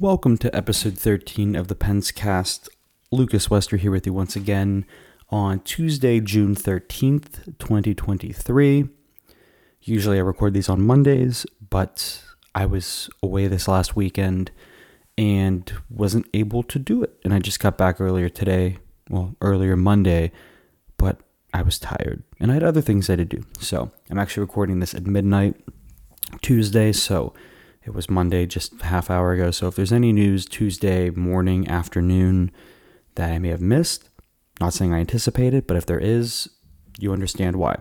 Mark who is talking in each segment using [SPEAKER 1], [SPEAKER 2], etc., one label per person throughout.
[SPEAKER 1] Welcome to episode 13 of the Pens Cast. Lucas Wester here with you once again on Tuesday, June 13th, 2023. Usually I record these on Mondays, but I was away this last weekend and wasn't able to do it. And I just got back earlier today, well, earlier Monday, but I was tired and I had other things I had to do. So I'm actually recording this at midnight Tuesday, so it was Monday, just a half hour ago. So if there's any news Tuesday morning, afternoon that I may have missed, not saying I anticipated, but if there is, you understand why.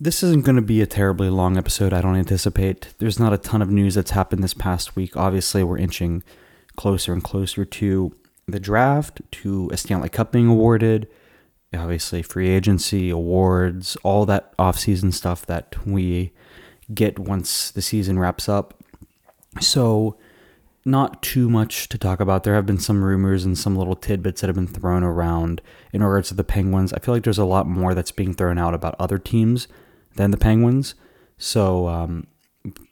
[SPEAKER 1] This isn't going to be a terribly long episode, I don't anticipate. There's not a ton of news that's happened this past week. Obviously, we're inching closer and closer to the draft, to a Stanley Cup being awarded, obviously, free agency, awards, all that off-season stuff that we get once the season wraps up. So, not too much to talk about. There have been some rumors and some little tidbits that have been thrown around in regards to the Penguins. I feel like there's a lot more that's being thrown out about other teams than the Penguins. So, um,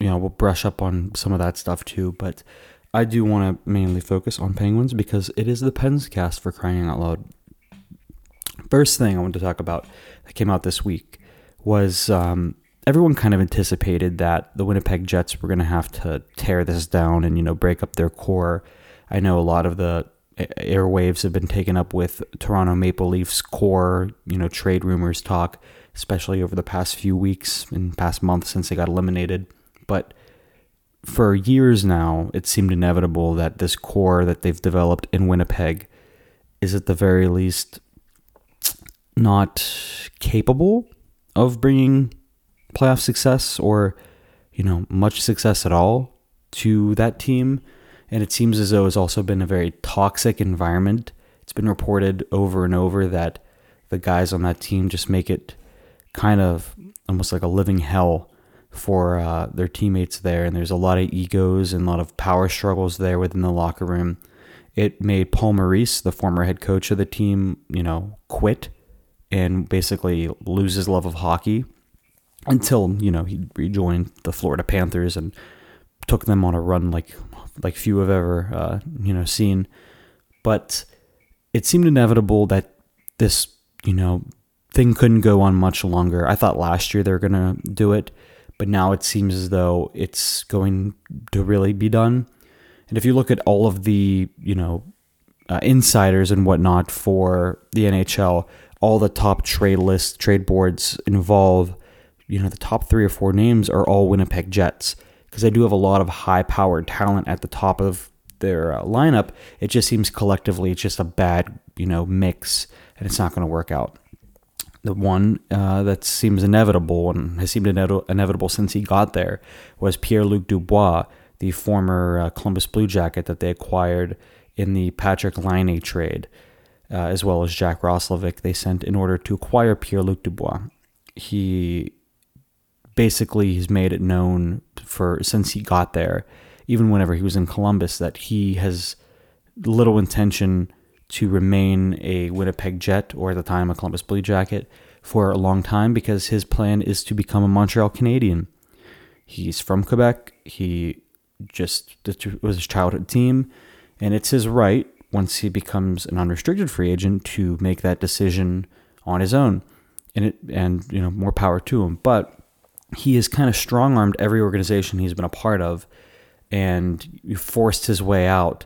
[SPEAKER 1] you know, we'll brush up on some of that stuff too. But I do want to mainly focus on Penguins because it is the Pens cast for crying out loud. First thing I want to talk about that came out this week was um, everyone kind of anticipated that the Winnipeg Jets were going to have to tear this down and you know break up their core. I know a lot of the airwaves have been taken up with Toronto Maple Leafs core, you know, trade rumors talk, especially over the past few weeks and past month since they got eliminated. But for years now, it seemed inevitable that this core that they've developed in Winnipeg is at the very least not capable of bringing playoff success or, you know, much success at all to that team. And it seems as though it's also been a very toxic environment. It's been reported over and over that the guys on that team just make it kind of almost like a living hell for uh, their teammates there. And there's a lot of egos and a lot of power struggles there within the locker room. It made Paul Maurice, the former head coach of the team, you know, quit and basically lose his love of hockey until you know he rejoined the Florida Panthers and took them on a run like like few have ever uh, you know seen. But it seemed inevitable that this you know thing couldn't go on much longer. I thought last year they were gonna do it, but now it seems as though it's going to really be done. And if you look at all of the you know uh, insiders and whatnot for the NHL, all the top trade lists, trade boards involve you know, the top three or four names are all Winnipeg Jets because they do have a lot of high powered talent at the top of their uh, lineup. It just seems collectively it's just a bad, you know, mix and it's not going to work out. The one uh, that seems inevitable and has seemed inevitable since he got there was Pierre Luc Dubois, the former uh, Columbus Blue Jacket that they acquired in the Patrik Laine trade, uh, as well as Jack Roslovic they sent in order to acquire Pierre Luc Dubois. He basically he's made it known for since he got there, even whenever he was in Columbus, that he has little intention to remain a Winnipeg Jet or at the time a Columbus Blue Jacket for a long time because his plan is to become a Montreal Canadian. He's from Quebec. He just was his childhood team, and it's his right once he becomes an unrestricted free agent to make that decision on his own. And it and you know more power to him, but he has kind of strong armed every organization he's been a part of and forced his way out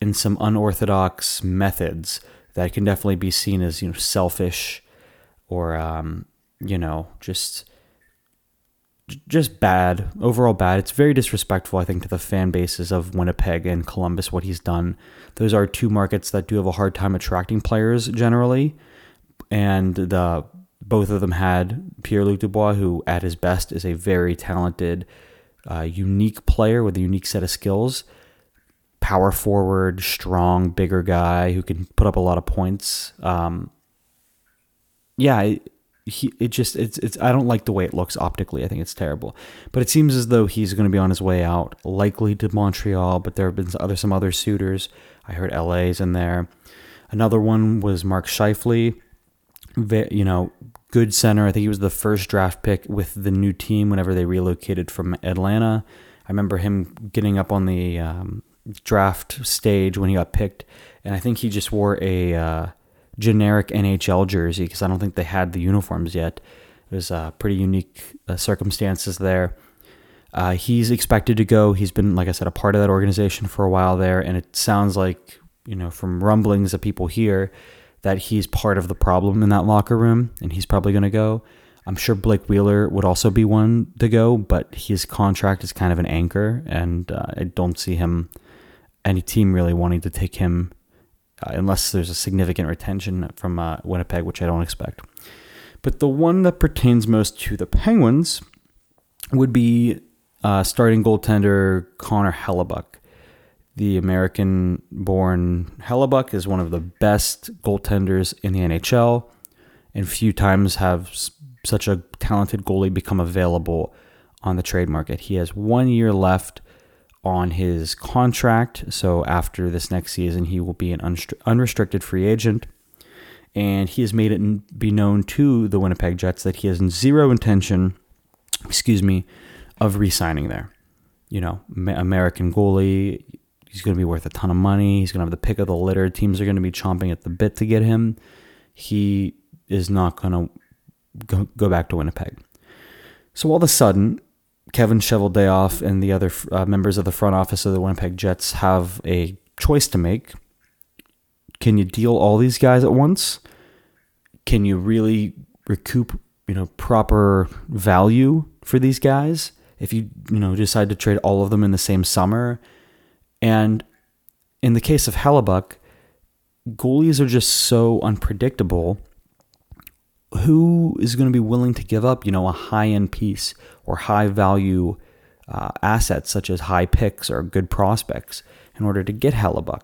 [SPEAKER 1] in some unorthodox methods that can definitely be seen as you know selfish or um, you know just just bad overall bad. It's very disrespectful i think to the fan bases of winnipeg and columbus what he's done. Those are two markets that do have a hard time attracting players generally and the both of them had Pierre Luc Dubois, who at his best is a very talented, uh, unique player with a unique set of skills. Power forward, strong, bigger guy who can put up a lot of points. Um, yeah, it, he it just it's it's I don't like the way it looks optically. I think it's terrible. But it seems as though he's going to be on his way out, likely to Montreal. But there have been other some other suitors. I heard LA's in there. Another one was Mark Scheifele you know, good center. I think he was the first draft pick with the new team whenever they relocated from Atlanta. I remember him getting up on the um, draft stage when he got picked, and I think he just wore a uh, generic NHL jersey because I don't think they had the uniforms yet. It was uh, pretty unique uh, circumstances there. Uh, he's expected to go. He's been, like I said, a part of that organization for a while there, and it sounds like you know from rumblings that people hear that he's part of the problem in that locker room, and he's probably going to go. I'm sure Blake Wheeler would also be one to go, but his contract is kind of an anchor, and uh, I don't see him, any team really wanting to take him uh, unless there's a significant retention from uh, Winnipeg, which I don't expect. But the one that pertains most to the Penguins would be uh, starting goaltender Connor Hellebuyck. The American born Hellebuyck is one of the best goaltenders in the NHL, and few times have such a talented goalie become available on the trade market. He has one year left on his contract, so after this next season, he will be an unrestricted free agent. And he has made it be known to the Winnipeg Jets that he has zero intention, excuse me, of re-signing there. You know, American goalie, he's going to be worth a ton of money. He's going to have the pick of the litter. Teams are going to be chomping at the bit to get him. He is not going to go, back to Winnipeg. So all of a sudden, Kevin Cheveldayoff and the other uh, members of the front office of the Winnipeg Jets have a choice to make. Can you deal all these guys at once? Can you really recoup, you know, proper value for these guys if you, you know, decide to trade all of them in the same summer? And in the case of Hellebuyck, goalies are just so unpredictable who is going to be willing to give up, you know, a high end piece or high value uh, assets such as high picks or good prospects in order to get Hellebuyck?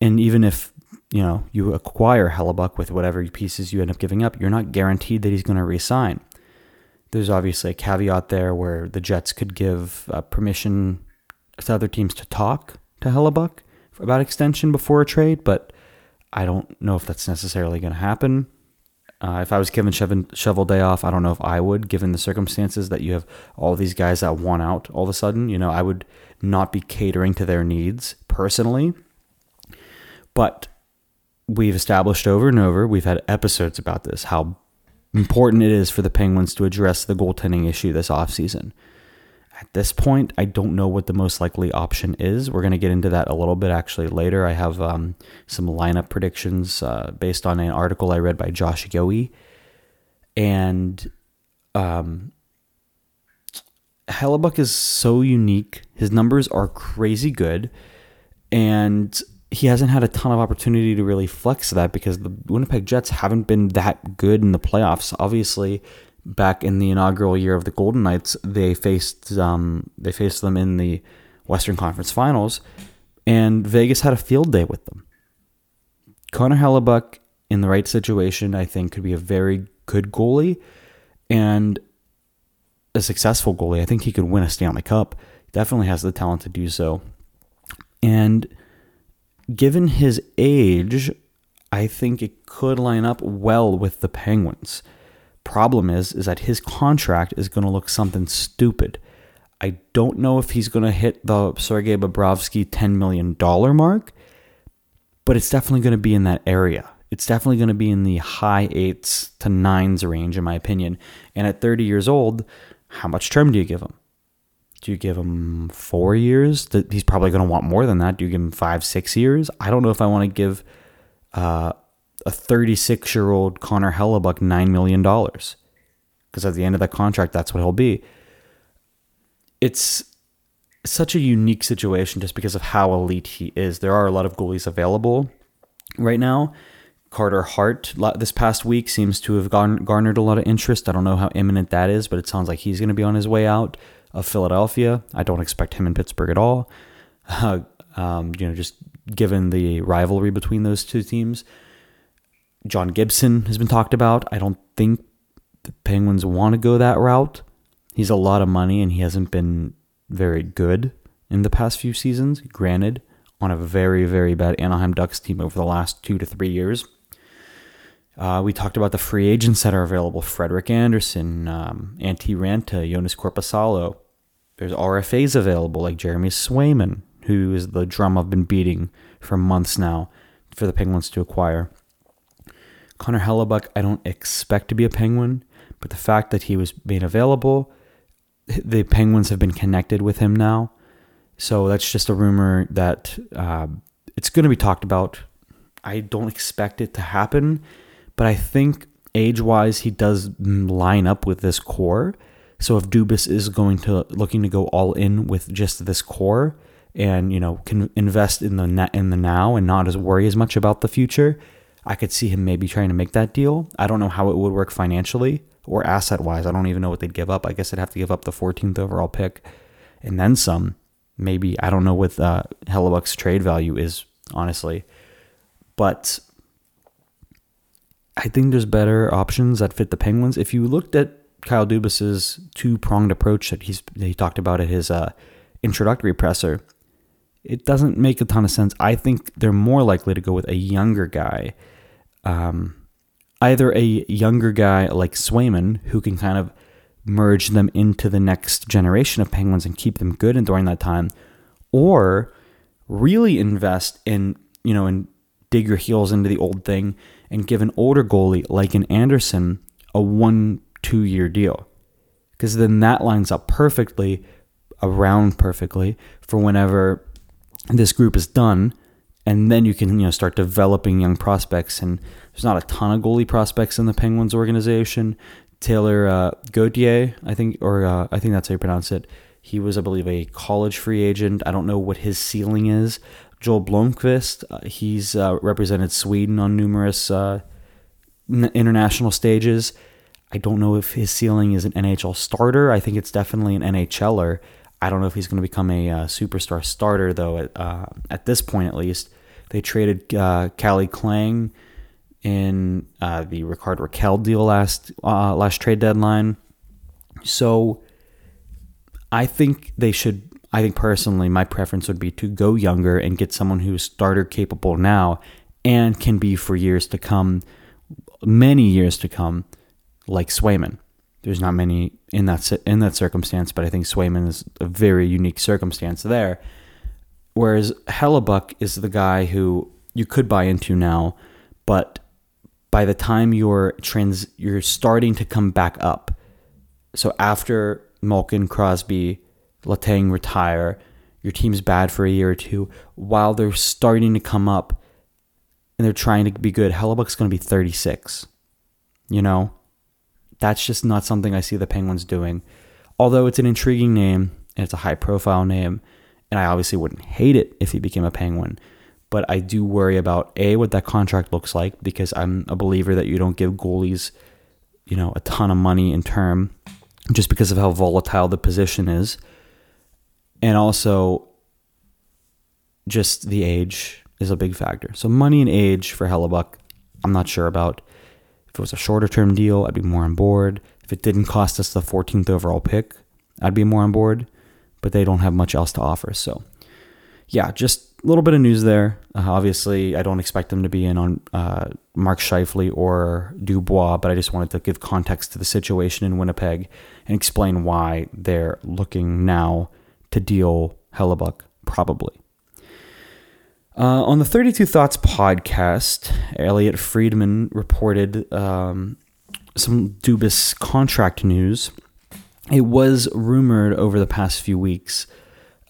[SPEAKER 1] And even if you know you acquire Hellebuyck with whatever pieces you end up giving up, you're not guaranteed that he's going to resign. There's obviously a caveat there where the Jets could give uh, permission to other teams to talk to Hellebuyck about extension before a trade, but I don't know if that's necessarily going to happen. Uh, if I was given Off, I don't know if I would, given the circumstances that you have all these guys that want out all of a sudden. You know, I would not be catering to their needs personally. But we've established over and over, we've had episodes about this, how important it is for the Penguins to address the goaltending issue this offseason. At this point, I don't know what the most likely option is. We're going to get into that a little bit actually later. I have um, some lineup predictions uh, based on an article I read by Josh Yohe. And um, Hellebuyck is so unique. His numbers are crazy good. And he hasn't had a ton of opportunity to really flex that because the Winnipeg Jets haven't been that good in the playoffs. Obviously, back in the inaugural year of the Golden Knights, they faced um, they faced them in the Western Conference Finals, and Vegas had a field day with them. Connor Hellebuyck in the right situation, I think, could be a very good goalie and a successful goalie. I think he could win a Stanley Cup. Definitely has the talent to do so. And given his age, I think it could line up well with the Penguins problem is is that his contract is going to look something stupid. I don't know if he's going to hit the Sergei Bobrovsky $10 million mark, but it's definitely going to be in that area. It's definitely going to be in the high eights to nines range, in my opinion. And at 30 years old, how much term do you give him? Do you give him four years? He's probably going to want more than that. Do you give him five, six years? I don't know if I want to give uh, a 36 year old Connor Hellebuyck $9 million. Because at the end of that contract, that's what he'll be. It's such a unique situation just because of how elite he is. There are a lot of goalies available right now. Carter Hart this past week seems to have garnered a lot of interest. I don't know how imminent that is, but it sounds like he's going to be on his way out of Philadelphia. I don't expect him in Pittsburgh at all. Uh, um, you know, just given the rivalry between those two teams. John Gibson has been talked about. I don't think the Penguins want to go that route. He's a lot of money and he hasn't been very good in the past few seasons. Granted, on a very, very bad Anaheim Ducks team over the last two to three years. Uh, we talked about the free agents that are available Frederik Andersen, um, Antti Raanta, Joonas Korpisalo. There's RFAs available like Jeremy Swayman, who is the drum I've been beating for months now for the Penguins to acquire. Connor Hellebuyck, I don't expect to be a Penguin, but the fact that he was made available, the Penguins have been connected with him now. So that's just a rumor that uh, it's going to be talked about. I don't expect it to happen, but I think age wise, he does line up with this core. So if Dubas is going to looking to go all in with just this core and you know can invest in the net in the now and not as worry as much about the future, I could see him maybe trying to make that deal. I don't know how it would work financially or asset wise. I don't even know what they'd give up. I guess they'd have to give up the 14th overall pick and then some. Maybe I don't know what uh, Hellebuyck's trade value is honestly, but I think there's better options that fit the Penguins. If you looked at Kyle Dubas's two pronged approach that he's he talked about at his uh, introductory presser, it doesn't make a ton of sense. I think they're more likely to go with a younger guy, um, either a younger guy like Swayman who can kind of merge them into the next generation of Penguins and keep them good and during that time, or really invest in you know and dig your heels into the old thing and give an older goalie like an Andersen a one two year deal. Because then that lines up perfectly, around perfectly, for whenever this group is done. And then you can you know start developing young prospects. And there's not a ton of goalie prospects in the Penguins organization. Taylor uh, I think, or uh, I think that's how you pronounce it. He was, I believe, a college free agent. I don't know what his ceiling is, Joel Blomqvist. Uh, he's uh, represented Sweden on numerous uh, n- international stages. I don't know if his ceiling is an NHL starter. I think it's definitely an NHLer. I don't know if he's going to become a uh, superstar starter though. At uh, at this point, at least, they traded uh, Calle Clang in uh, the Rickard Rakell deal last last trade deadline. So, I think they should I think personally, my preference would be to go younger and get someone who's starter capable now and can be for years to come, many years to come, like Swayman. There's not many in that in that circumstance, but I think Swayman is a very unique circumstance there. Whereas Hellebuyck is the guy who you could buy into now, but by the time you're trans, you're starting to come back up. So after Malkin, Crosby, Letang retire, your team's bad for a year or two, while they're starting to come up and they're trying to be good, Hellebuyck's going to be 36. You know, that's just not something I see the Penguins doing. Although it's an intriguing name and it's a high profile name, and I obviously wouldn't hate it if he became a Penguin. But I do worry about A, what that contract looks like, because I'm a believer that you don't give goalies, you know, a ton of money in term just because of how volatile the position is and also just the age is a big factor. So money and age for Hellebuyck, I'm not sure about. If it was a shorter term deal, I'd be more on board. If it didn't cost us the 14th overall pick, I'd be more on board. But they don't have much else to offer. So, yeah, just a little bit of news there. Uh, obviously, I don't expect them to be in on uh, Mark Scheifele or Dubois, but I just wanted to give context to the situation in Winnipeg and explain why they're looking now to deal Hellebuyck, probably. Uh, on the 32 Thoughts podcast, Elliotte Friedman reported um, some Dubas contract news. It was rumored over the past few weeks,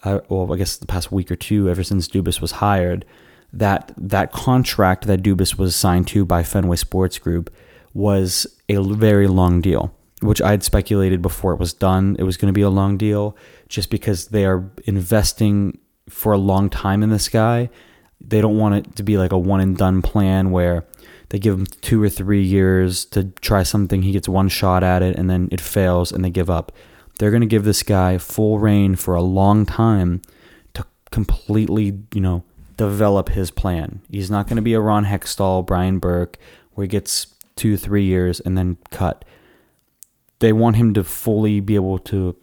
[SPEAKER 1] uh, well, I guess the past week or two, ever since Dubas was hired, that that contract that Dubas was signed to by Fenway Sports Group was a very long deal which I'd speculated before it was done, it was going to be a long deal just because they are investing for a long time in this guy. They don't want it to be like a one and done plan where they give him two or three years to try something, he gets one shot at it, and then it fails and they give up. They're going to give this guy full reign for a long time to completely, you know, develop his plan. He's not going to be a Ron Hextall, Brian Burke, where he gets two, three years and then cut they want him to fully be able to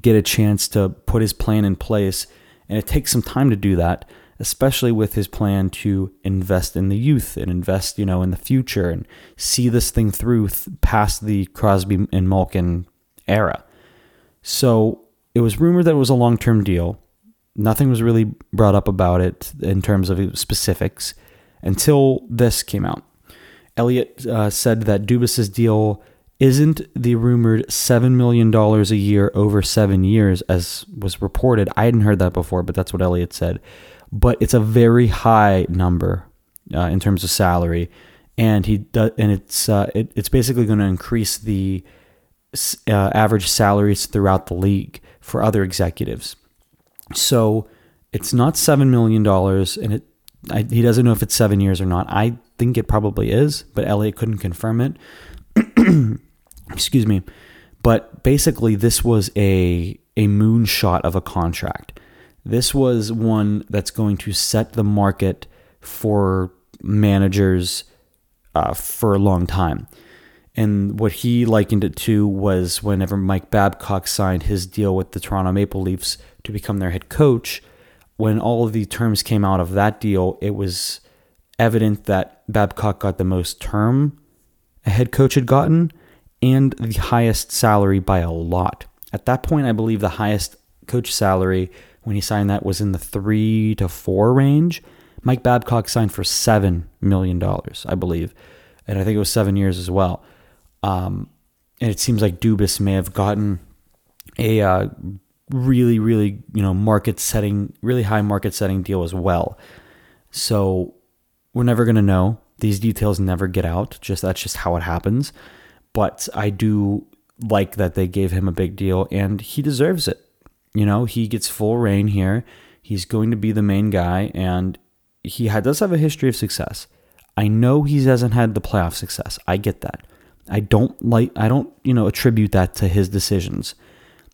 [SPEAKER 1] get a chance to put his plan in place. And it takes some time to do that, especially with his plan to invest in the youth and invest, you know, in the future and see this thing through th- past the Crosby and Malkin era. So it was rumored that it was a long term deal. Nothing was really brought up about it in terms of specifics until this came out. Elliotte uh, said that Dubas's deal isn't the rumored $7 million a year over seven years, as was reported. I hadn't heard that before, but that's what Elliotte said. But it's a very high number uh, in terms of salary. And he does, and it's uh, it, it's basically going to increase the uh, average salaries throughout the league for other executives. So it's not seven million dollars, and it I, he doesn't know if it's seven years or not. I think it probably is, but Elliotte couldn't confirm it. Excuse me. But basically, this was a a moonshot of a contract. This was one that's going to set the market for managers uh, for a long time. And what he likened it to was whenever Mike Babcock signed his deal with the Toronto Maple Leafs to become their head coach, when all of the terms came out of that deal, it was evident that Babcock got the most term a head coach had gotten and the highest salary by a lot. At that point, I believe the highest coach salary when he signed that was in the three to four range. Mike Babcock signed for $7 million, I believe. And I think it was seven years as well. Um, and it seems like Dubas may have gotten a uh, really, really, you know, market setting, really high market setting deal as well. So we're never going to know. These details never get out. Just that's just how it happens. But I do like that they gave him a big deal and he deserves it. You know, he gets full reign here. He's going to be the main guy and he does have a history of success. I know he hasn't had the playoff success. I get that. I don't like I don't, you know, attribute that to his decisions.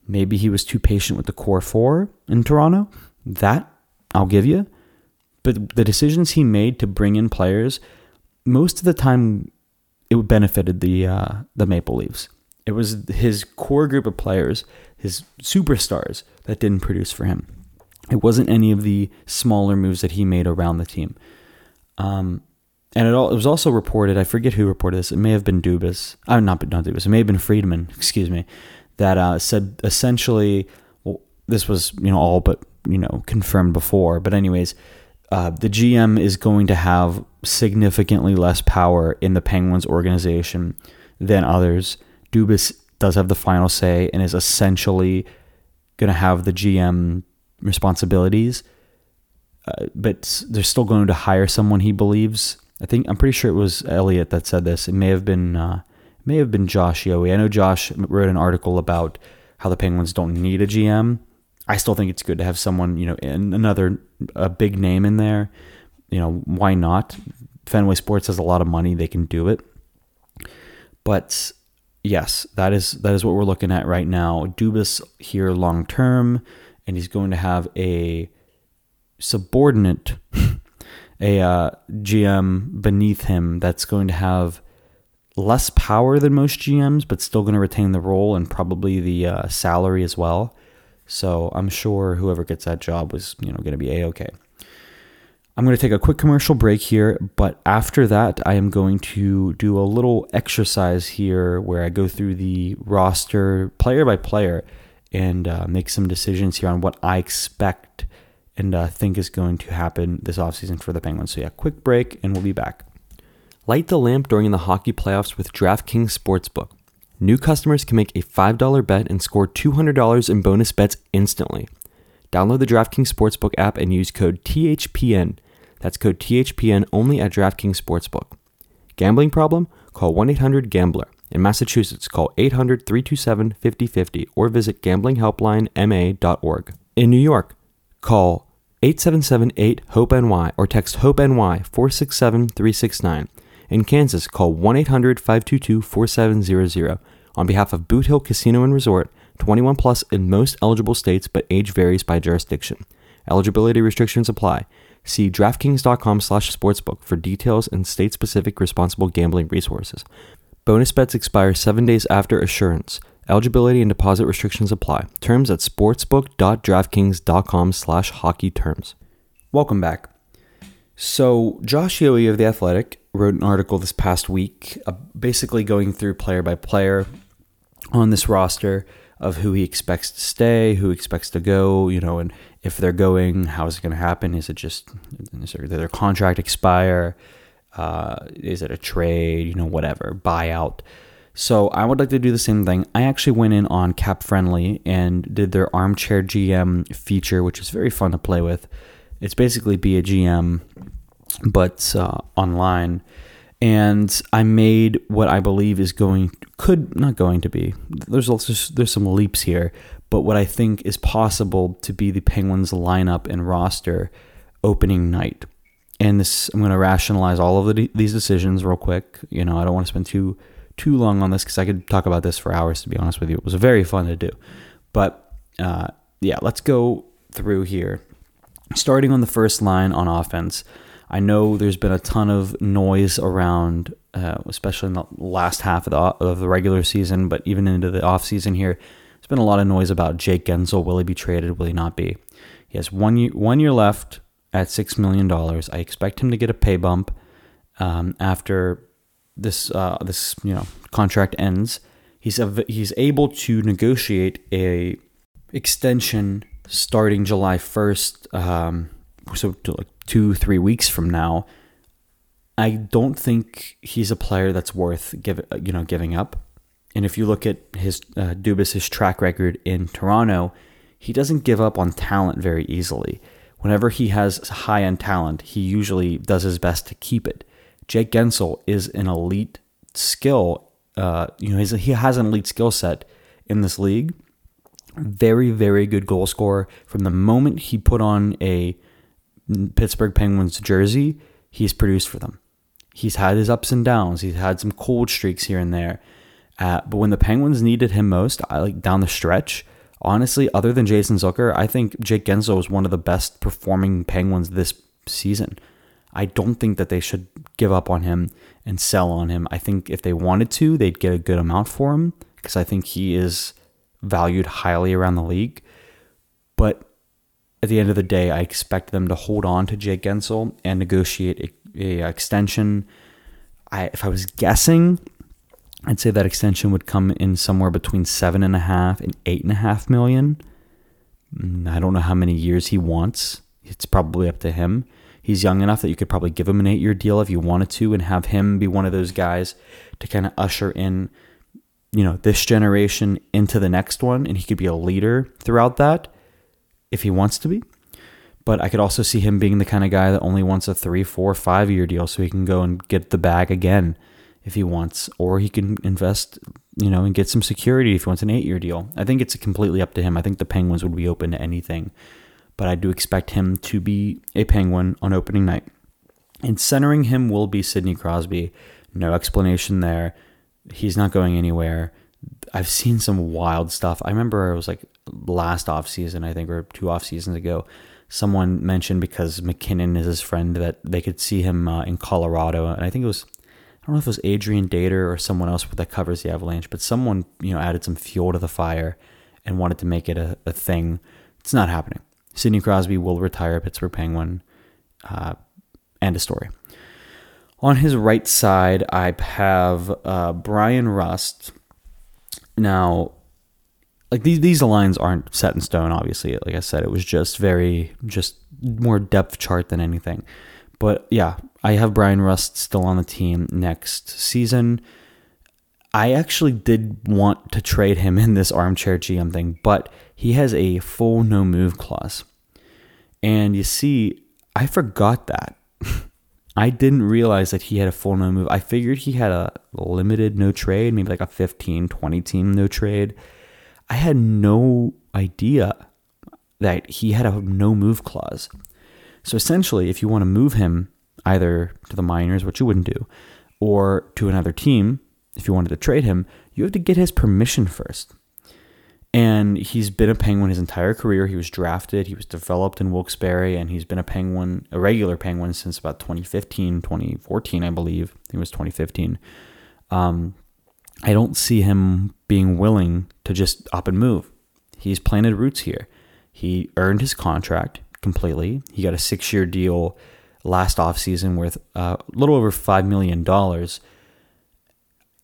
[SPEAKER 1] Maybe he was too patient with the core 4 in Toronto. That I'll give you. But the decisions he made to bring in players most of the time it benefited the uh, the Maple Leafs. It was his core group of players, his superstars that didn't produce for him. It wasn't any of the smaller moves that he made around the team. Um, and it, all, it was also reported, I forget who reported this, it may have been Dubas, uh, not, not Dubas, it may have been Friedman, excuse me, that uh, said essentially, well, this was, you know, all but, you know, confirmed before, but anyways, uh, the GM is going to have significantly less power in the Penguins organization than others. Dubas does have the final say and is essentially going to have the GM responsibilities, uh, but they're still going to hire someone he believes. I think I'm pretty sure it was Elliotte that said this. It may have been uh, may have been Josh Yohe. I know Josh wrote an article about how the Penguins don't need a GM. I still think it's good to have someone, you know, in another a big name in there. You know, why not? Fenway Sports has a lot of money; they can do it. But yes, that is that is what we're looking at right now. Dubas here long term and he's going to have a subordinate, a uh, GM beneath him that's going to have less power than most GMs, but still going to retain the role and probably the uh, salary as well. So I'm sure whoever gets that job was, you know, going to be a okay. I'm going to take a quick commercial break here, but after that, I am going to do a little exercise here where I go through the roster player by player and uh, make some decisions here on what I expect and uh, think is going to happen this offseason for the Penguins. So, yeah, quick break and we'll be back. Light the lamp during the hockey playoffs with DraftKings Sportsbook. New customers can make a $5 bet and score $200 in bonus bets instantly. Download the DraftKings Sportsbook app and use code THPN. That's code THPN only at DraftKings Sportsbook. Gambling problem? Call 1 800 Gambler. In Massachusetts, call 800 327 5050 or visit gamblinghelplinema.org. In New York, call 877 8 HOPE NY or text HOPE NY 467 369. In Kansas, call 1 800 522 4700. On behalf of Boot Hill Casino and Resort, 21 plus in most eligible states, but age varies by jurisdiction. Eligibility restrictions apply. See DraftKings.com slash sportsbook for details and state-specific responsible gambling resources. Bonus bets expire seven days after assurance. Eligibility and deposit restrictions apply. Terms at sportsbook.draftkings.com slash hockey terms. Welcome back. So, Josh Yohe of The Athletic wrote an article this past week, uh, basically going through player by player on this roster, of who he expects to stay, who expects to go, you know, and if they're going, how is it going to happen? Is it just is their contract expire? Uh, is it a trade? You know, whatever buyout. So I would like to do the same thing. I actually went in on CapFriendly and did their Armchair GM feature, which is very fun to play with. It's basically be a GM, but uh, online. And I made what I believe is going could not going to be. There's also there's some leaps here, but what I think is possible to be the Penguins lineup and roster opening night. And this, I'm going to rationalize all of the, these decisions real quick. You know, I don't want to spend too too long on this because I could talk about this for hours. To be honest with you, it was very fun to do. But uh, yeah, let's go through here. Starting on the first line on offense, I know there's been a ton of noise around, uh, especially in the last half of the of the regular season, but even into the off season here there's been a lot of noise about Jake Guentzel. Will he be traded? Will he not be? He has one year, one year left at $6 million. I expect him to get a pay bump um, after this, uh, this you know, contract ends. He's, a, he's able to negotiate a extension starting July 1st, um, so like two, three weeks from now. I don't think he's a player that's worth give, you know, giving up. And if you look at his uh, Dubas's track record in Toronto, he doesn't give up on talent very easily. Whenever he has high end talent, he usually does his best to keep it. Jake Guentzel is an elite skill. Uh, you know, he has an elite skill set in this league. Very, very good goal scorer. From the moment he put on a Pittsburgh Penguins jersey, he's produced for them. He's had his ups and downs. He's had some cold streaks here and there. Uh, but when the Penguins needed him most, I like down the stretch, honestly, other than Jason Zucker, I think Jake Guentzel was one of the best performing Penguins this season. I don't think that they should give up on him and sell on him. I think if they wanted to, they'd get a good amount for him because I think he is valued highly around the league. But at the end of the day, I expect them to hold on to Jake Guentzel and negotiate a, a extension. I, if I was guessing, I'd say that extension would come in somewhere between seven and a half and eight and a half million. Mm, I don't know how many years he wants. It's probably up to him. He's young enough that you could probably give him an eight year deal if you wanted to and have him be one of those guys to kind of usher in, you know, this generation into the next one. And he could be a leader throughout that if he wants to be. But I could also see him being the kind of guy that only wants a three, four, five year deal so he can go and get the bag again if he wants, or he can invest, you know, and get some security if he wants an eight year deal. I think it's completely up to him. I think the Penguins would be open to anything, but I do expect him to be a Penguin on opening night. And centering him will be Sidney Crosby. No explanation there. He's not going anywhere. I've seen some wild stuff. I remember I was like last off season, I think, or two off seasons ago. Someone mentioned because MacKinnon is his friend that they could see him uh, in Colorado, and I think it was I don't know if it was Adrian Dater or someone else that covers the Avalanche, but someone you know added some fuel to the fire and wanted to make it a, a thing. It's not happening. Sidney Crosby will retire Pittsburgh Penguin. Uh, end of story. On his right side, I have uh, Bryan Rust. Now, like these these lines aren't set in stone. Obviously, like I said, it was just very just more depth chart than anything. But yeah, I have Bryan Rust still on the team next season. I actually did want to trade him in this armchair GM thing, but he has a full no move clause. And you see, I forgot that. I didn't realize that he had a full no move. I figured he had a limited no trade, maybe like a 15, 20 team no trade. I had no idea that he had a no move clause. So essentially, if you want to move him either to the minors, which you wouldn't do, or to another team, if you wanted to trade him, you have to get his permission first. And he's been a Penguin his entire career. He was drafted, he was developed in Wilkes-Barre, and he's been a Penguin, a regular Penguin since about 2015, 2014, I believe. I think it was 2015. Um, I don't see him being willing to just up and move. He's planted roots here. He earned his contract completely. He got a six year deal last offseason worth uh, a little over $5 million.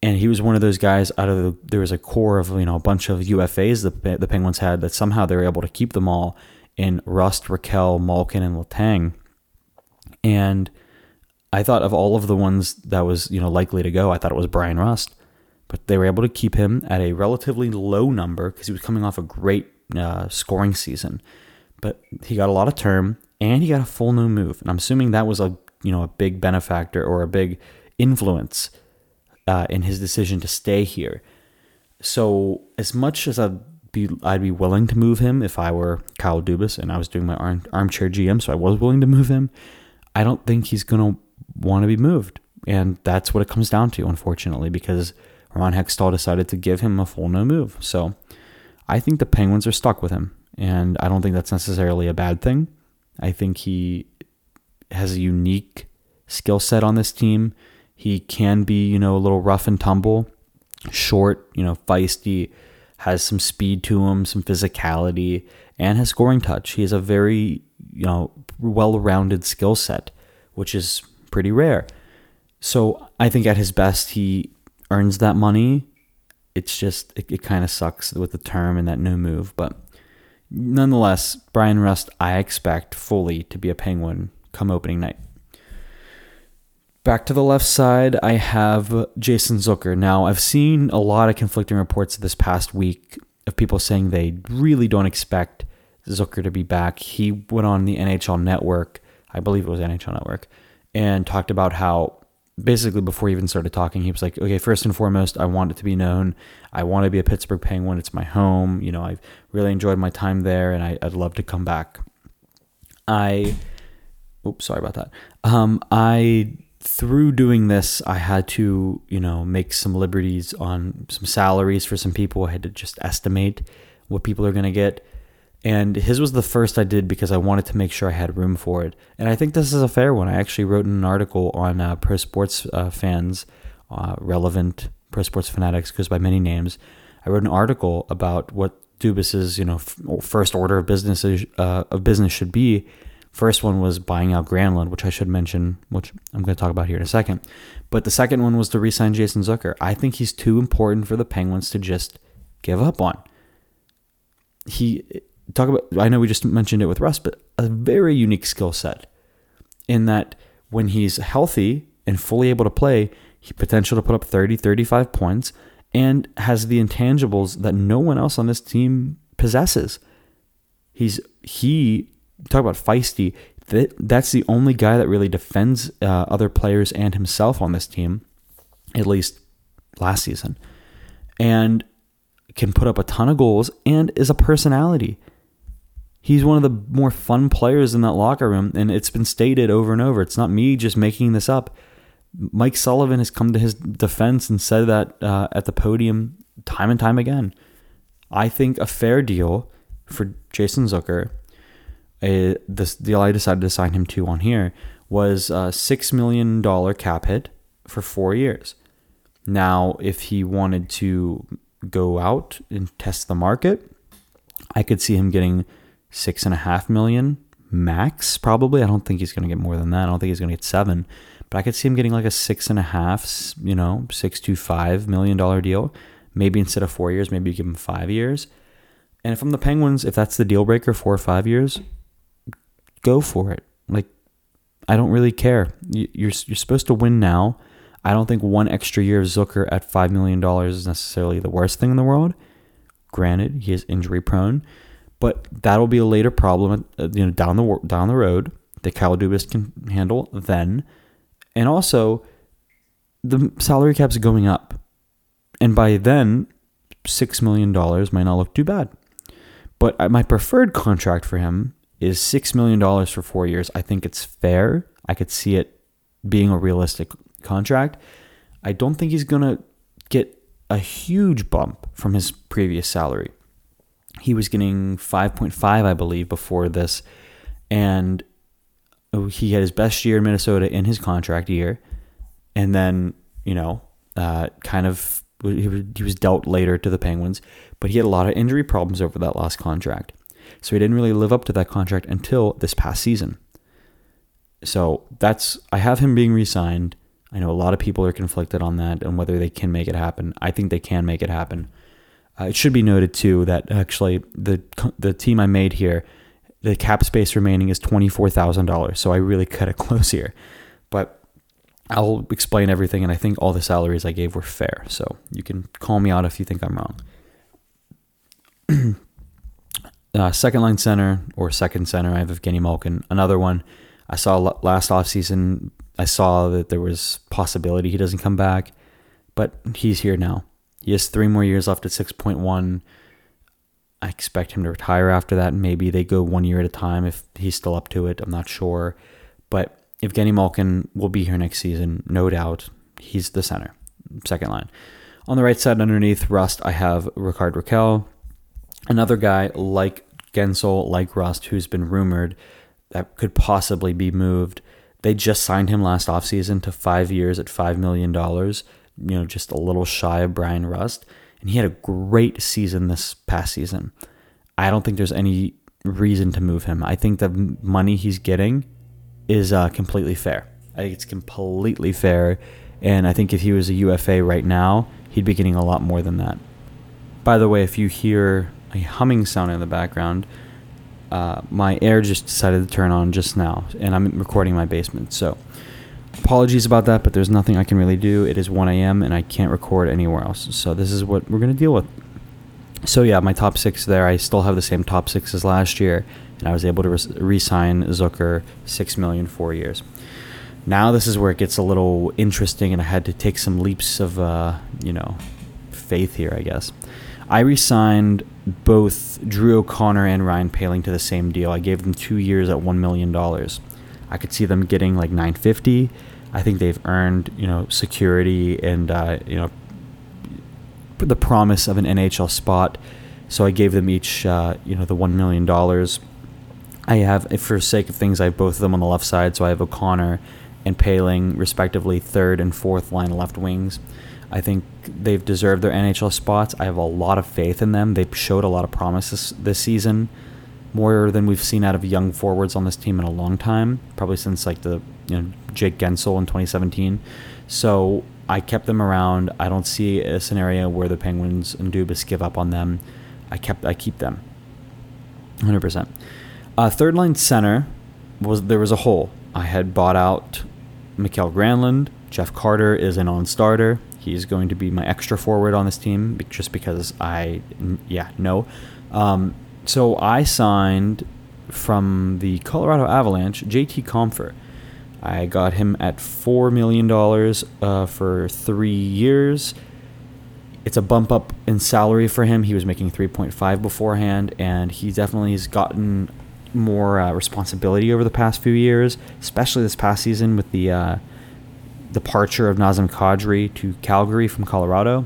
[SPEAKER 1] and he was one of those guys out of the there was a core of you know a bunch of UFAs that the Penguins had that somehow they were able to keep them all in Rust, Rakell, Malkin, and Letang. And I thought of all of the ones that was you know likely to go, I thought it was Bryan Rust, but they were able to keep him at a relatively low number because he was coming off a great uh, scoring season. But he got a lot of term and he got a full no move, and I'm assuming that was a you know a big benefactor or a big influence uh, in his decision to stay here. So as much as I'd be I'd be willing to move him if I were Kyle Dubas and I was doing my arm, armchair GM, so I was willing to move him. I don't think he's gonna want to be moved, and that's what it comes down to, unfortunately, because Ron Hextall decided to give him a full no move. So I think the Penguins are stuck with him, and I don't think that's necessarily a bad thing. I think he has a unique skill set on this team. He can be, you know, a little rough and tumble, short, you know, feisty, has some speed to him, some physicality, and has scoring touch. He has a very, you know, well-rounded skill set, which is pretty rare. So I think at his best, he earns that money. It's just it, it kind of sucks with the term and that no move, but nonetheless, Bryan Rust, I expect fully to be a Penguin come opening night. Back to the left side, I have Jason Zucker. Now, I've seen a lot of conflicting reports this past week of people saying they really don't expect Zucker to be back. He went on the NHL Network, I believe it was NHL Network, and talked about how basically before he even started talking, he was like, okay, first and foremost, I want it to be known. I want to be a Pittsburgh Penguin. It's my home. You know, I've really enjoyed my time there and I, would love to come back. I, oops, sorry about that. Um, I through doing this, I had to, you know, make some liberties on some salaries for some people. I had to just estimate what people are going to get. And his was the first I did because I wanted to make sure I had room for it. And I think this is a fair one. I actually wrote an article on uh, Pro Sports uh, fans, uh, relevant Pro Sports fanatics, goes by many names. I wrote an article about what Dubas's, you know, f- first order of business uh, of business should be First one was buying out Granlund, which I should mention, which I'm going to talk about here in a second. But the second one was to re-sign Jason Zucker. I think he's too important for the Penguins to just give up on. He talk about. I know we just mentioned it with Russ, but a very unique skill set in that when he's healthy and fully able to play, he potential to put up 30, 35 points and has the intangibles that no one else on this team possesses. He's he talk about feisty. That that's the only guy that really defends uh, other players and himself on this team, at least last season, and can put up a ton of goals and is a personality. He's one of the more fun players in that locker room, and it's been stated over and over. It's not me just making this up. Mike Sullivan has come to his defense and said that uh, at the podium time and time again. I think a fair deal for Jason Zucker a, this deal I decided to sign him to on here was a six million dollar cap hit for four years. Now, if he wanted to go out and test the market, I could see him getting six and a half million max, probably. I don't think he's going to get more than that. I don't think he's going to get seven, but I could see him getting like a six and a half, you know, six to five million dollar deal. Maybe instead of four years, maybe give him five years. And if I'm the Penguins, if that's the deal breaker, four or five years, go for it. Like, I don't really care. You're you're supposed to win now. I don't think one extra year of Zucker at five million dollars is necessarily the worst thing in the world. Granted, he is injury prone, but that'll be a later problem. Uh, you know, down the down the road that Kyle can handle then, and also the salary cap's going up, and by then, six million dollars might not look too bad. But uh, my preferred contract for him is $6 million for four years. I think it's fair. I could see it being a realistic contract. I don't think he's going to get a huge bump from his previous salary. He was getting 5.5, I believe, before this. And he had his best year in Minnesota in his contract year. And then, you know, uh, kind of he was dealt later to the Penguins, but he had a lot of injury problems over that last contract. So he didn't really live up to that contract until this past season. So that's I have him being re-signed. I know a lot of people are conflicted on that and whether they can make it happen. I think they can make it happen. Uh, it should be noted too that actually the the team I made here, the cap space remaining is twenty four thousand dollars. So I really cut it close here, but I'll explain everything, and I think all the salaries I gave were fair. So you can call me out if you think I'm wrong. uh, second line center or second center, I have Evgeny Malkin. Another one I saw last offseason. I saw that there was possibility he doesn't come back, but he's here now. He has three more years left at 6.1. I expect him to retire after that. Maybe they go one year at a time if he's still up to it. I'm not sure. But Evgeny Malkin will be here next season, no doubt. He's the center, second line. On the right side, underneath Rust, I have Rickard Rakell, another guy like Guentzel, like Rust, who's been rumored that could possibly be moved. They just signed him last offseason to five years at $5 million, you know, just a little shy of Bryan Rust. And he had a great season this past season. I don't think there's any reason to move him. I think the money he's getting is uh, completely fair. I think it's completely fair. And I think if he was a UFA right now, he'd be getting a lot more than that. By the way, if you hear a humming sound in the background, uh, my air just decided to turn on just now, and I'm recording in my basement. So apologies about that, but there's nothing I can really do. It is 1 a.m. and I can't record anywhere else. So this is what we're going to deal with. So yeah, my top six there. I still have the same top six as last year and I was able to re sign Zucker six million four years. Now this is where it gets a little interesting, and I had to take some leaps of, uh, you know, faith here, I guess. I re-signed both Drew O'Connor and Ryan Poehling to the same deal. I gave them two years at one million dollars. I could see them getting like 950. I think they've earned, you know, security and uh, you know the promise of an NHL spot. So I gave them each, uh, you know, the one million dollars. I have, for sake of things, I have both of them on the left side. So I have O'Connor and Poehling, respectively, third and fourth line left wings. I think they've deserved their NHL spots. I have a lot of faith in them. They showed a lot of promise this, this season, more than we've seen out of young forwards on this team in a long time, probably since like the you know Jake Guentzel in 2017. So I kept them around. I don't see a scenario where the Penguins and Dubas give up on them. I kept I keep them, 100 percent. Uh, third line center was there was a hole. I had bought out Mikael Granlund. Jeff Carter is an on-starter. He's going to be my extra forward on this team just because I, yeah, no. Um, so I signed from the Colorado Avalanche JT Compher. I got him at $4 million uh, for three years. It's a bump up in salary for him. He was making 3.5 beforehand, and he definitely has gotten more uh, responsibility over the past few years, especially this past season with the uh, departure of Nazem Kadri to Calgary from Colorado.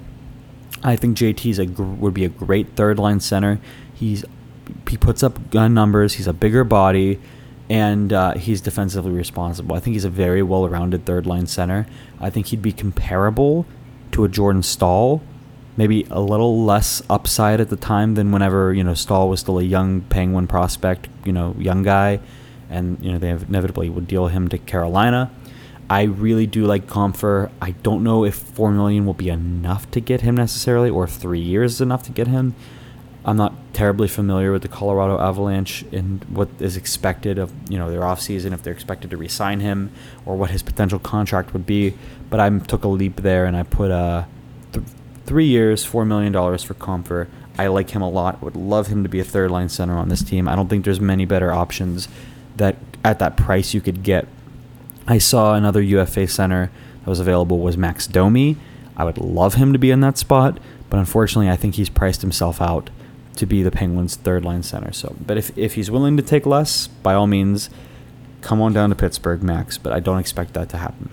[SPEAKER 1] I think JT a, would be a great third line center. He's he puts up gun numbers. He's a bigger body, and uh, he's defensively responsible. I think he's a very well rounded third line center. I think he'd be comparable to a Jordan Staal maybe a little less upside at the time than whenever you know Staal was still a young Penguin prospect, you know, young guy, and you know they inevitably would deal him to Carolina. I really do like Compher. I don't know if four million will be enough to get him necessarily, or if three years is enough to get him. I'm not terribly familiar with the Colorado Avalanche and what is expected of you know their offseason if they're expected to re-sign him or what his potential contract would be. But I took a leap there and I put uh, a Three years, $4 million for Compher. I like him a lot. Would love him to be a third line center on this team. I don't think there's many better options that at that price you could get. I saw another UFA center that was available was Max Domi. I would love him to be in that spot, but unfortunately, I think he's priced himself out to be the Penguins' third line center. So, but if if he's willing to take less, by all means, come on down to Pittsburgh, Max. But I don't expect that to happen.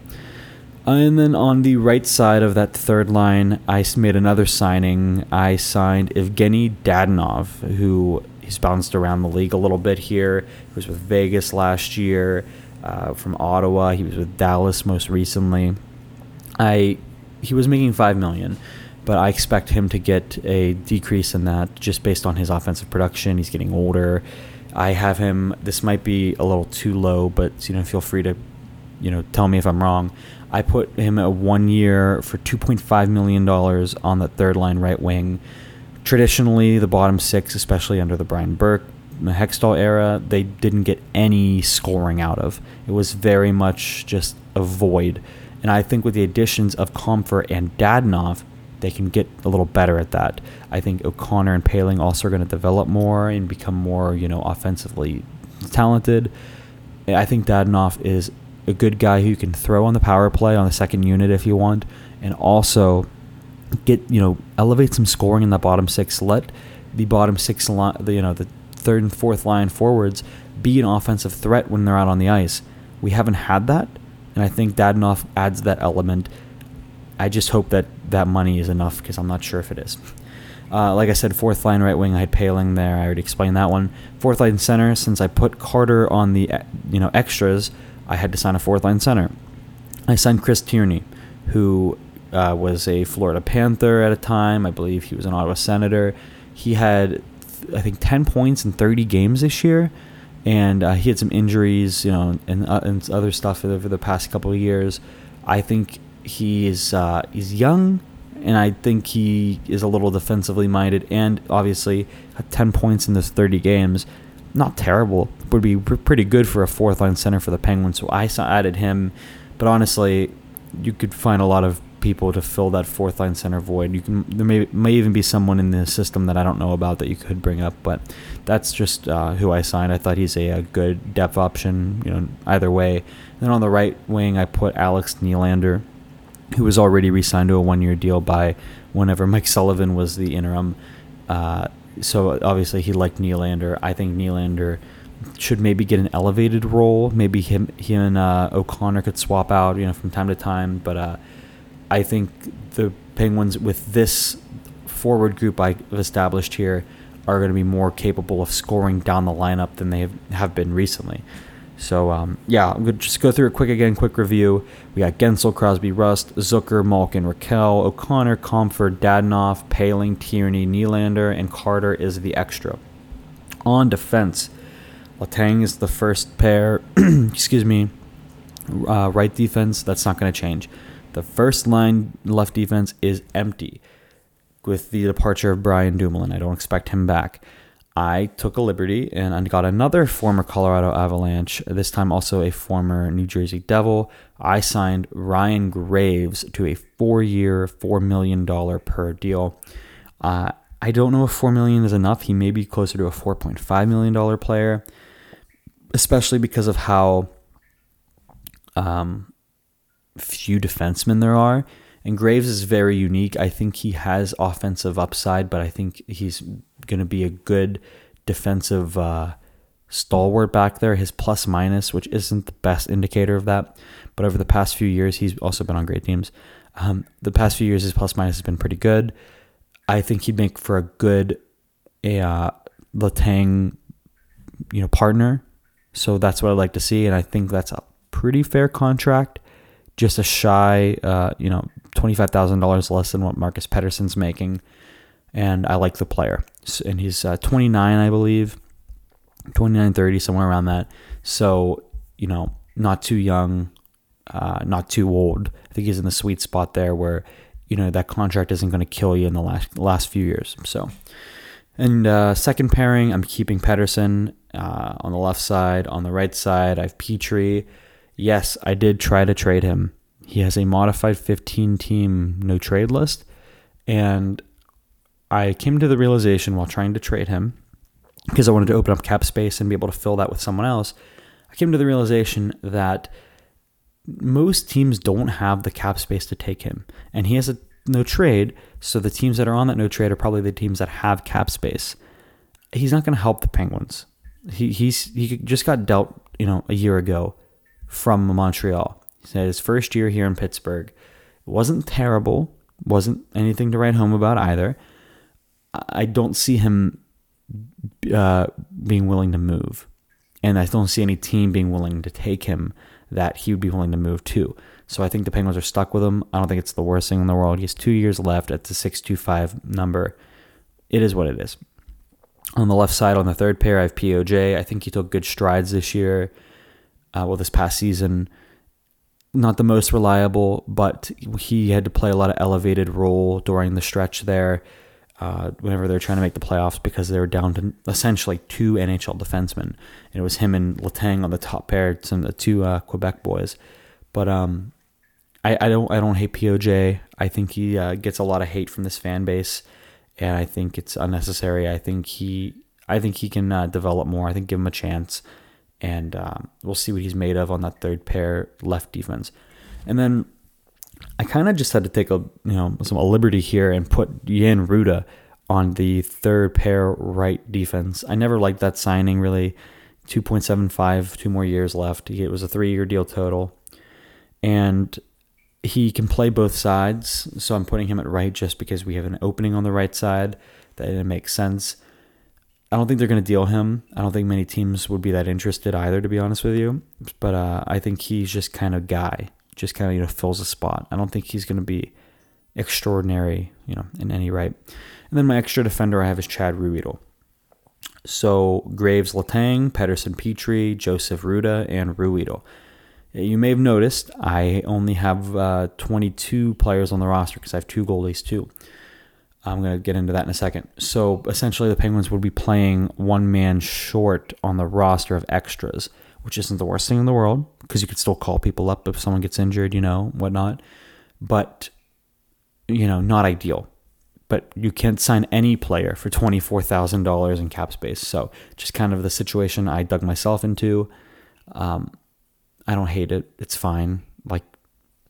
[SPEAKER 1] And then on the right side of that third line, I made another signing. I signed Evgeny Dadonov, who he's bounced around the league a little bit here. He was with Vegas last year, uh, from Ottawa. He was with Dallas most recently. I he was making five million, but I expect him to get a decrease in that just based on his offensive production. He's getting older. I have him. This might be a little too low, but you know, feel free to, you know, tell me if I'm wrong. I put him at one year for $2.5 million on the third line right wing. Traditionally, the bottom six, especially under the Brian Burke the Hextall era, they didn't get any scoring out of. It was very much just a void. And I think with the additions of Compher and Dadonov, they can get a little better at that. I think O'Connor and Poehling also are going to develop more and become more, you know, offensively talented. I think Dadonov is a good guy who you can throw on the power play on the second unit if you want, and also get you know elevate some scoring in the bottom six. Let the bottom six line, you know, the third and fourth line forwards be an offensive threat when they're out on the ice. We haven't had that, and I think Dadonov adds that element. I just hope that that money is enough because I'm not sure if it is. Uh, like I said, fourth line right wing, I had Poehling there. I already explained that one. Fourth line center, since I put Carter on the you know extras, I had to sign a fourth line center. I signed Chris Tierney, who uh, was a Florida Panther at a time. I believe he was an Ottawa Senator. He had, I think, 10 points in 30 games this year, and uh, he had some injuries, you know, and, uh, and other stuff over the past couple of years. I think he is uh, he's young, and I think he is a little defensively minded, and obviously 10 points in those 30 games. Not terrible, would be pretty good for a fourth line center for the Penguins. So I added him, but honestly, you could find a lot of people to fill that fourth line center void. You can there may may even be someone in the system that I don't know about that you could bring up, but that's just uh, who I signed. I thought he's a, a, good depth option, you know, either way. Then on the right wing, I put Alex Nylander, who was already re-signed to a one-year deal by whenever Mike Sullivan was the interim. Uh, so obviously he liked Nylander. I think Nylander should maybe get an elevated role. Maybe him, him and uh, O'Connor could swap out, you know, from time to time. But uh, I think the Penguins with this forward group I've established here are going to be more capable of scoring down the lineup than they have, have been recently. So um, yeah, I'm gonna just go through a quick again, quick review. We got Guentzel, Crosby, Rust, Zucker, Malkin, Rakell, O'Connor, Compher, Dadonov, Poehling, Tierney, Nylander, and Carter is the extra. On defense, Letang is the first pair. excuse me. Uh, right defense, that's not going to change. The first line left defense is empty with the departure of Brian Dumoulin. I don't expect him back. I took a liberty and I got another former Colorado Avalanche, this time also a former New Jersey Devil. I signed Ryan Graves to a four year, $4 million per deal. Uh, I don't know if 4 million is enough. He may be closer to a $4.5 million player especially because of how um, few defensemen there are. And Graves is very unique. I think he has offensive upside, but I think he's going to be a good defensive uh, stalwart back there. His plus minus, which isn't the best indicator of that, but over the past few years, he's also been on great teams. Um, the past few years, his plus minus has been pretty good. I think he'd make for a good uh, Letang, you know, partner so that's what I'd like to see, and I think that's a pretty fair contract. Just a shy, uh, you know, twenty five thousand dollars less than what Marcus Pettersson's making, and I like the player. And he's uh, twenty nine, I believe, 29, 30, somewhere around that. So you know, not too young, uh, not too old. I think he's in the sweet spot there where you know that contract isn't going to kill you in the last last few years. So. And uh, second pairing, I'm keeping Pedersen uh, on the left side. On the right side, I have Petry. Yes, I did try to trade him. He has a modified 15 team no trade list. And I came to the realization while trying to trade him, because I wanted to open up cap space and be able to fill that with someone else, I came to the realization that most teams don't have the cap space to take him. And he has a no trade, so the teams that are on that no trade are probably the teams that have cap space. He's not going to help the Penguins. He he's he just got dealt, you know, a year ago from Montreal. He said his first year here in Pittsburgh. It wasn't terrible, wasn't anything to write home about either. I don't see him uh, being willing to move, and I don't see any team being willing to take him that he would be willing to move to. So I think the Penguins are stuck with him. I don't think it's the worst thing in the world. He has two years left at the 625 number. It is what it is. On the left side, on the third pair, I have POJ. I think he took good strides this year. Uh, well, this past season, not the most reliable, but he had to play a lot of elevated role during the stretch there. Uh, whenever they're trying to make the playoffs because they were down to essentially two NHL defensemen. And it was him and Letang on the top pair, some the two uh, Quebec boys. But um, I, I don't I don't hate POJ. I think he uh, gets a lot of hate from this fan base, and I think it's unnecessary. I think he I think he can uh, develop more. I think give him a chance, and um, we'll see what he's made of on that third pair left defense. And then I kind of just had to take a you know some a liberty here and put Jan Rutta on the third pair right defense. I never liked that signing really. 2.75, two more years left. It was a three year deal total. And he can play both sides. So I'm putting him at right just because we have an opening on the right side that it makes sense. I don't think they're going to deal him. I don't think many teams would be that interested either, to be honest with you. But uh, I think he's just kind of guy just kind of you know fills a spot. I don't think he's going to be extraordinary, you know, in any right. And then my extra defender I have is Chad Ruhwedel. So Graves Letang, Pettersson Petry, Joseph Rutta, and Ruhwedel. You may have noticed I only have uh, 22 players on the roster because I have two goalies too. I'm going to get into that in a second. So essentially, the Penguins would be playing one man short on the roster of extras which isn't the worst thing in the world because you could still call people up if someone gets injured, you know, whatnot. But, you know, not ideal. But you can't sign any player for $24,000 in cap space. So just kind of the situation I dug myself into. Um, I don't hate it. It's fine. Like,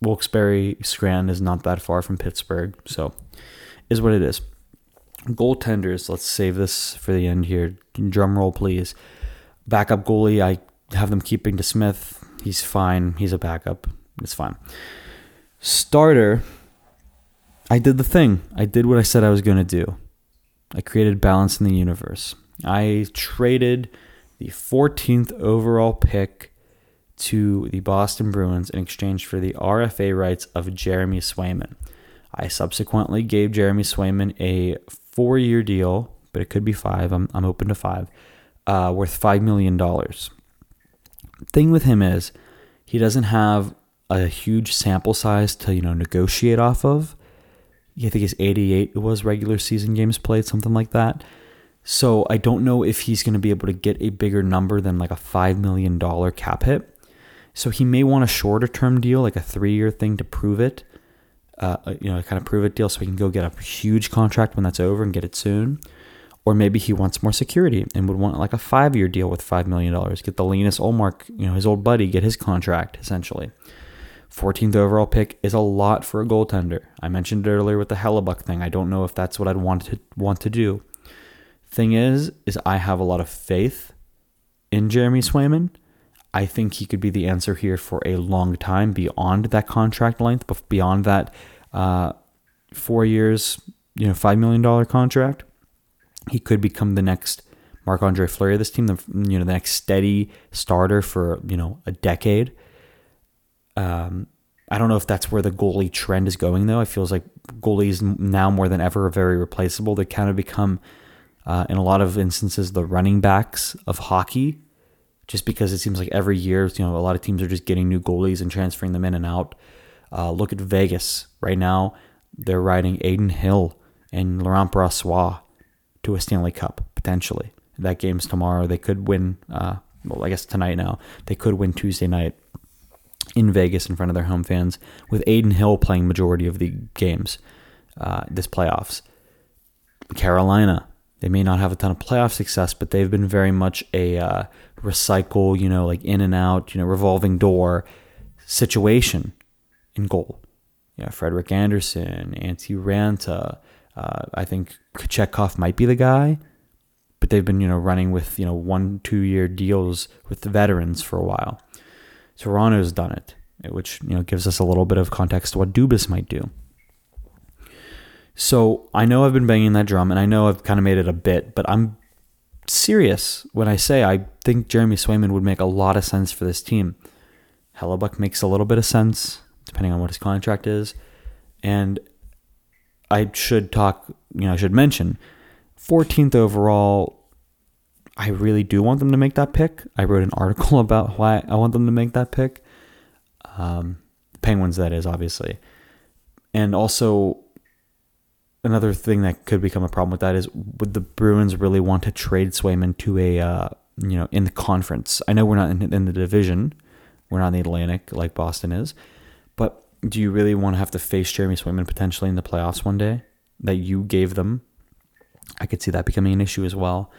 [SPEAKER 1] Wilkes-Barre Scranton is not that far from Pittsburgh. So is what it is. Goaltenders, let's save this for the end here. Drum roll, please. Backup goalie, I have them keeping DeSmith. He's fine. He's a backup. It's fine. Starter, I did the thing. I did what I said I was going to do. I created balance in the universe. I traded the 14th overall pick to the Boston Bruins in exchange for the RFA rights of Jeremy Swayman. I subsequently gave Jeremy Swayman a four year deal, but it could be five. I'm, I'm open to five, uh, worth $5 million thing with him is he doesn't have a huge sample size to you know negotiate off of. I think it's 88 it was regular season games played, something like that. So I don't know if he's going to be able to get a bigger number than like a $5 million cap hit. So he may want a shorter term deal, like a three year thing to prove it, uh, you know, kind of prove it deal so he can go get a huge contract when that's over and get it soon. Or maybe he wants more security and would want like a five year deal with $5 million. Get the Linus Ullmark, you know, his old buddy, get his contract essentially. 14th overall pick is a lot for a goaltender. I mentioned it earlier with the Hellebuyck thing. I don't know if that's what I'd want to want to do. Thing is, is I have a lot of faith in Jeremy Swayman. I think he could be the answer here for a long time beyond that contract length, but beyond that uh, four years, you know, five million dollar contract he could become the next Marc Andre Fleury of this team, the you know the next steady starter for you know a decade. Um, I don't know if that's where the goalie trend is going though. It feels like goalies now more than ever are very replaceable. They kind of become, uh, in a lot of instances, the running backs of hockey, just because it seems like every year you know a lot of teams are just getting new goalies and transferring them in and out. Uh, look at Vegas right now; they're riding Adin Hill and Laurent Brossoit to a Stanley Cup potentially. That game's tomorrow. They could win. Uh, well, I guess tonight now they could win Tuesday night in Vegas in front of their home fans with Adin Hill playing majority of the games uh, this playoffs. Carolina, they may not have a ton of playoff success, but they've been very much a uh, recycle, you know, like in and out, you know, revolving door situation in goal. Yeah, Frederik Andersen, Antti Raanta, uh, I think Kochetkov might be the guy, but they've been you know running with you know one two year deals with the veterans for a while. Toronto's done it, which you know gives us a little bit of context to what Dubas might do. So I know I've been banging that drum, and I know I've kind of made it a bit, but I'm serious when I say I think Jeremy Swayman would make a lot of sense for this team. Hellebuyck makes a little bit of sense, depending on what his contract is. And I should talk, you know, I should mention 14th overall. I really do want them to make that pick. I wrote an article about why I want them to make that pick. Um, Penguins, that is obviously, and also another thing that could become a problem with that is would the Bruins really want to trade Swayman to a uh, you know in the conference? I know we're not in, in the division, we're not in the Atlantic like Boston is, but do you really want to have to face Jeremy Swayman potentially in the playoffs one day that you gave them? I could see that becoming an issue as well.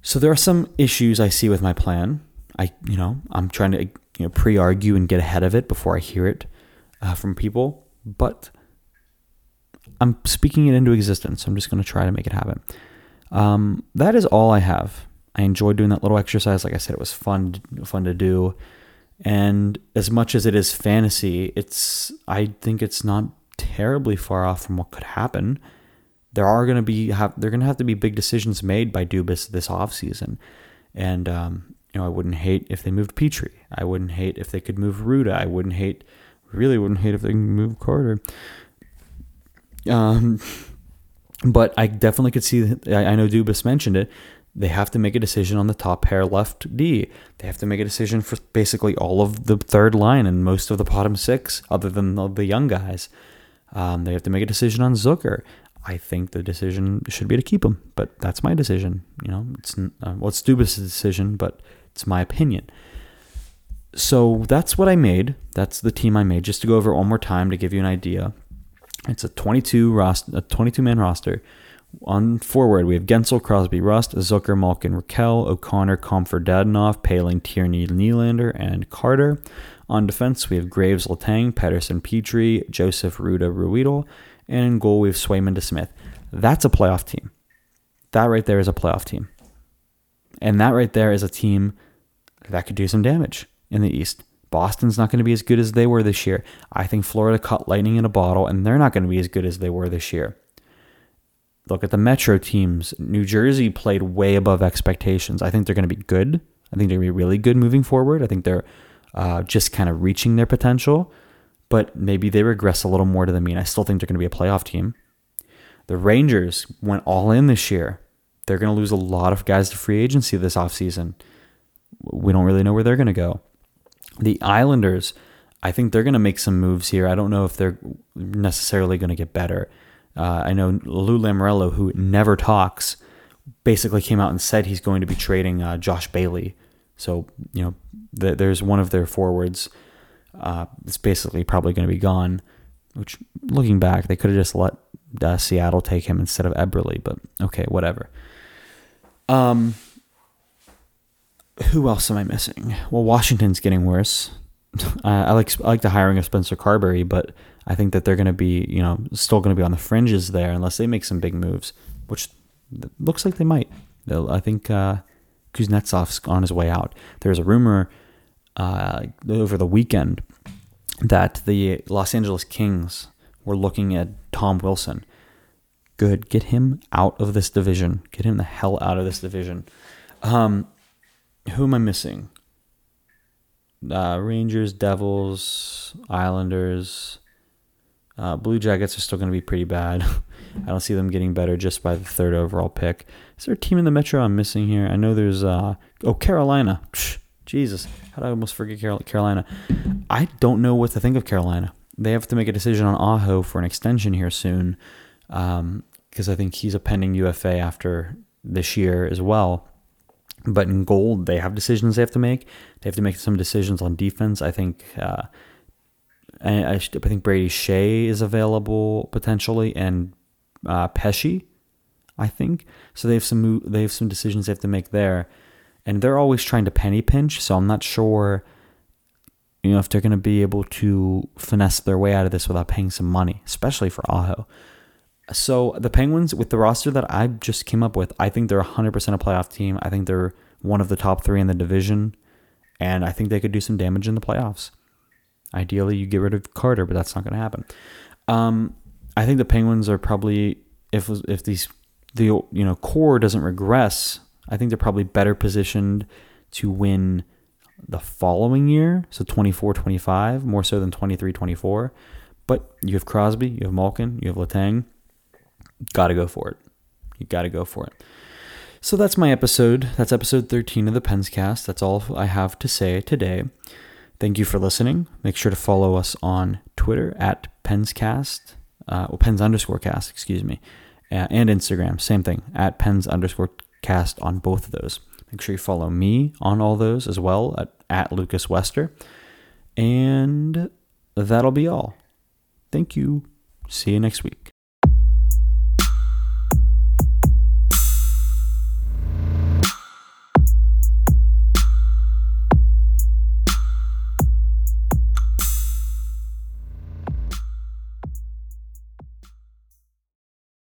[SPEAKER 1] So there are some issues I see with my plan. I you know I'm trying to you know pre-argue and get ahead of it before I hear it uh, from people, but I'm speaking it into existence. I'm just going to try to make it happen. Um, that is all I have. I enjoyed doing that little exercise. Like I said, it was fun, fun to do. And as much as it is fantasy, it's I think it's not terribly far off from what could happen. There are going to be have they're going to have to be big decisions made by Dubas this off season, and um, you know I wouldn't hate if they moved Petry. I wouldn't hate if they could move Rutta. I wouldn't hate, really wouldn't hate if they move Carter. Um, but I definitely could see. I, know Dubas mentioned it. They have to make a decision on the top pair left D. They have to make a decision for basically all of the third line and most of the bottom six, other than the, the young guys. Um, they have to make a decision on Zucker. I think the decision should be to keep him, but that's my decision. You know, it's uh, well, it's Dubas' decision, but it's my opinion. So that's what I made. That's the team I made. Just to go over one more time to give you an idea. It's a 22 roster, a 22 man roster. On forward, we have Guentzel, Crosby, Rust, Zucker, Malkin, Rakell, O'Connor, Compher, Dadonov, Poehling, Tierney, Nylander, and Carter. On defense, we have Graves, Letang, Pettersson, Petry, Joseph, Rutta, Ruhwedel, and in goal, we have Swayman DeSmith. That's a playoff team. That right there is a playoff team. And that right there is a team that could do some damage in the East. Boston's not going to be as good as they were this year. I think Florida caught lightning in a bottle, and they're not going to be as good as they were this year. Look at the Metro teams. New Jersey played way above expectations. I think they're going to be good. I think they're going to be really good moving forward. I think they're uh, just kind of reaching their potential, but maybe they regress a little more to the mean. I still think they're going to be a playoff team. The Rangers went all in this year. They're going to lose a lot of guys to free agency this offseason. We don't really know where they're going to go. The Islanders, I think they're going to make some moves here. I don't know if they're necessarily going to get better. Uh, I know Lou Lamoriello, who never talks, basically came out and said he's going to be trading uh, Josh Bailey. So, you know, th- there's one of their forwards. Uh, it's basically probably going to be gone. Which, looking back, they could have just let uh, Seattle take him instead of Eberle, But okay, whatever. Um, who else am I missing? Well, Washington's getting worse. Uh, I like I like the hiring of Spencer Carbery, but I think that they're going to be you know still going to be on the fringes there unless they make some big moves, which looks like they might. They'll, I think uh, Kuznetsov's on his way out. There's a rumor uh, over the weekend that the Los Angeles Kings were looking at Tom Wilson. Good, get him out of this division. Get him the hell out of this division. Um, who am I missing? Uh, Rangers, Devils, Islanders, uh, Blue Jackets are still going to be pretty bad. I don't see them getting better just by the third overall pick. Is there a team in the Metro I'm missing here? I know there's uh, oh Carolina. Psh, Jesus, how did I almost forget Carolina? I don't know what to think of Carolina. They have to make a decision on Aho for an extension here soon, because um, I think he's a pending UFA after this year as well. But in gold, they have decisions they have to make. They have to make some decisions on defense. I think. Uh, I, I, I think Brady Skjei is available potentially, and uh, Pesce, I think. So they have some they have some decisions they have to make there, and they're always trying to penny pinch. So I'm not sure, you know, if they're going to be able to finesse their way out of this without paying some money, especially for Aho. So the Penguins, with the roster that I just came up with, I think they're 100% a playoff team. I think they're one of the top three in the division, and I think they could do some damage in the playoffs. Ideally, you get rid of Carter, but that's not going to happen. Um, I think the Penguins are probably if if these the you know core doesn't regress, I think they're probably better positioned to win the following year, so 24-25, more so than 23-24. But you have Crosby, you have Malkin, you have Letang Got to go for it. You got to go for it. So that's my episode. That's episode 13 of the Pens Cast. That's all I have to say today. Thank you for listening. Make sure to follow us on Twitter at penscast, uh, or pens underscore cast, excuse me, and Instagram. Same thing, at pens underscore cast on both of those. Make sure you follow me on all those as well at, at Lucas Wester. And that'll be all. Thank you. See you next week.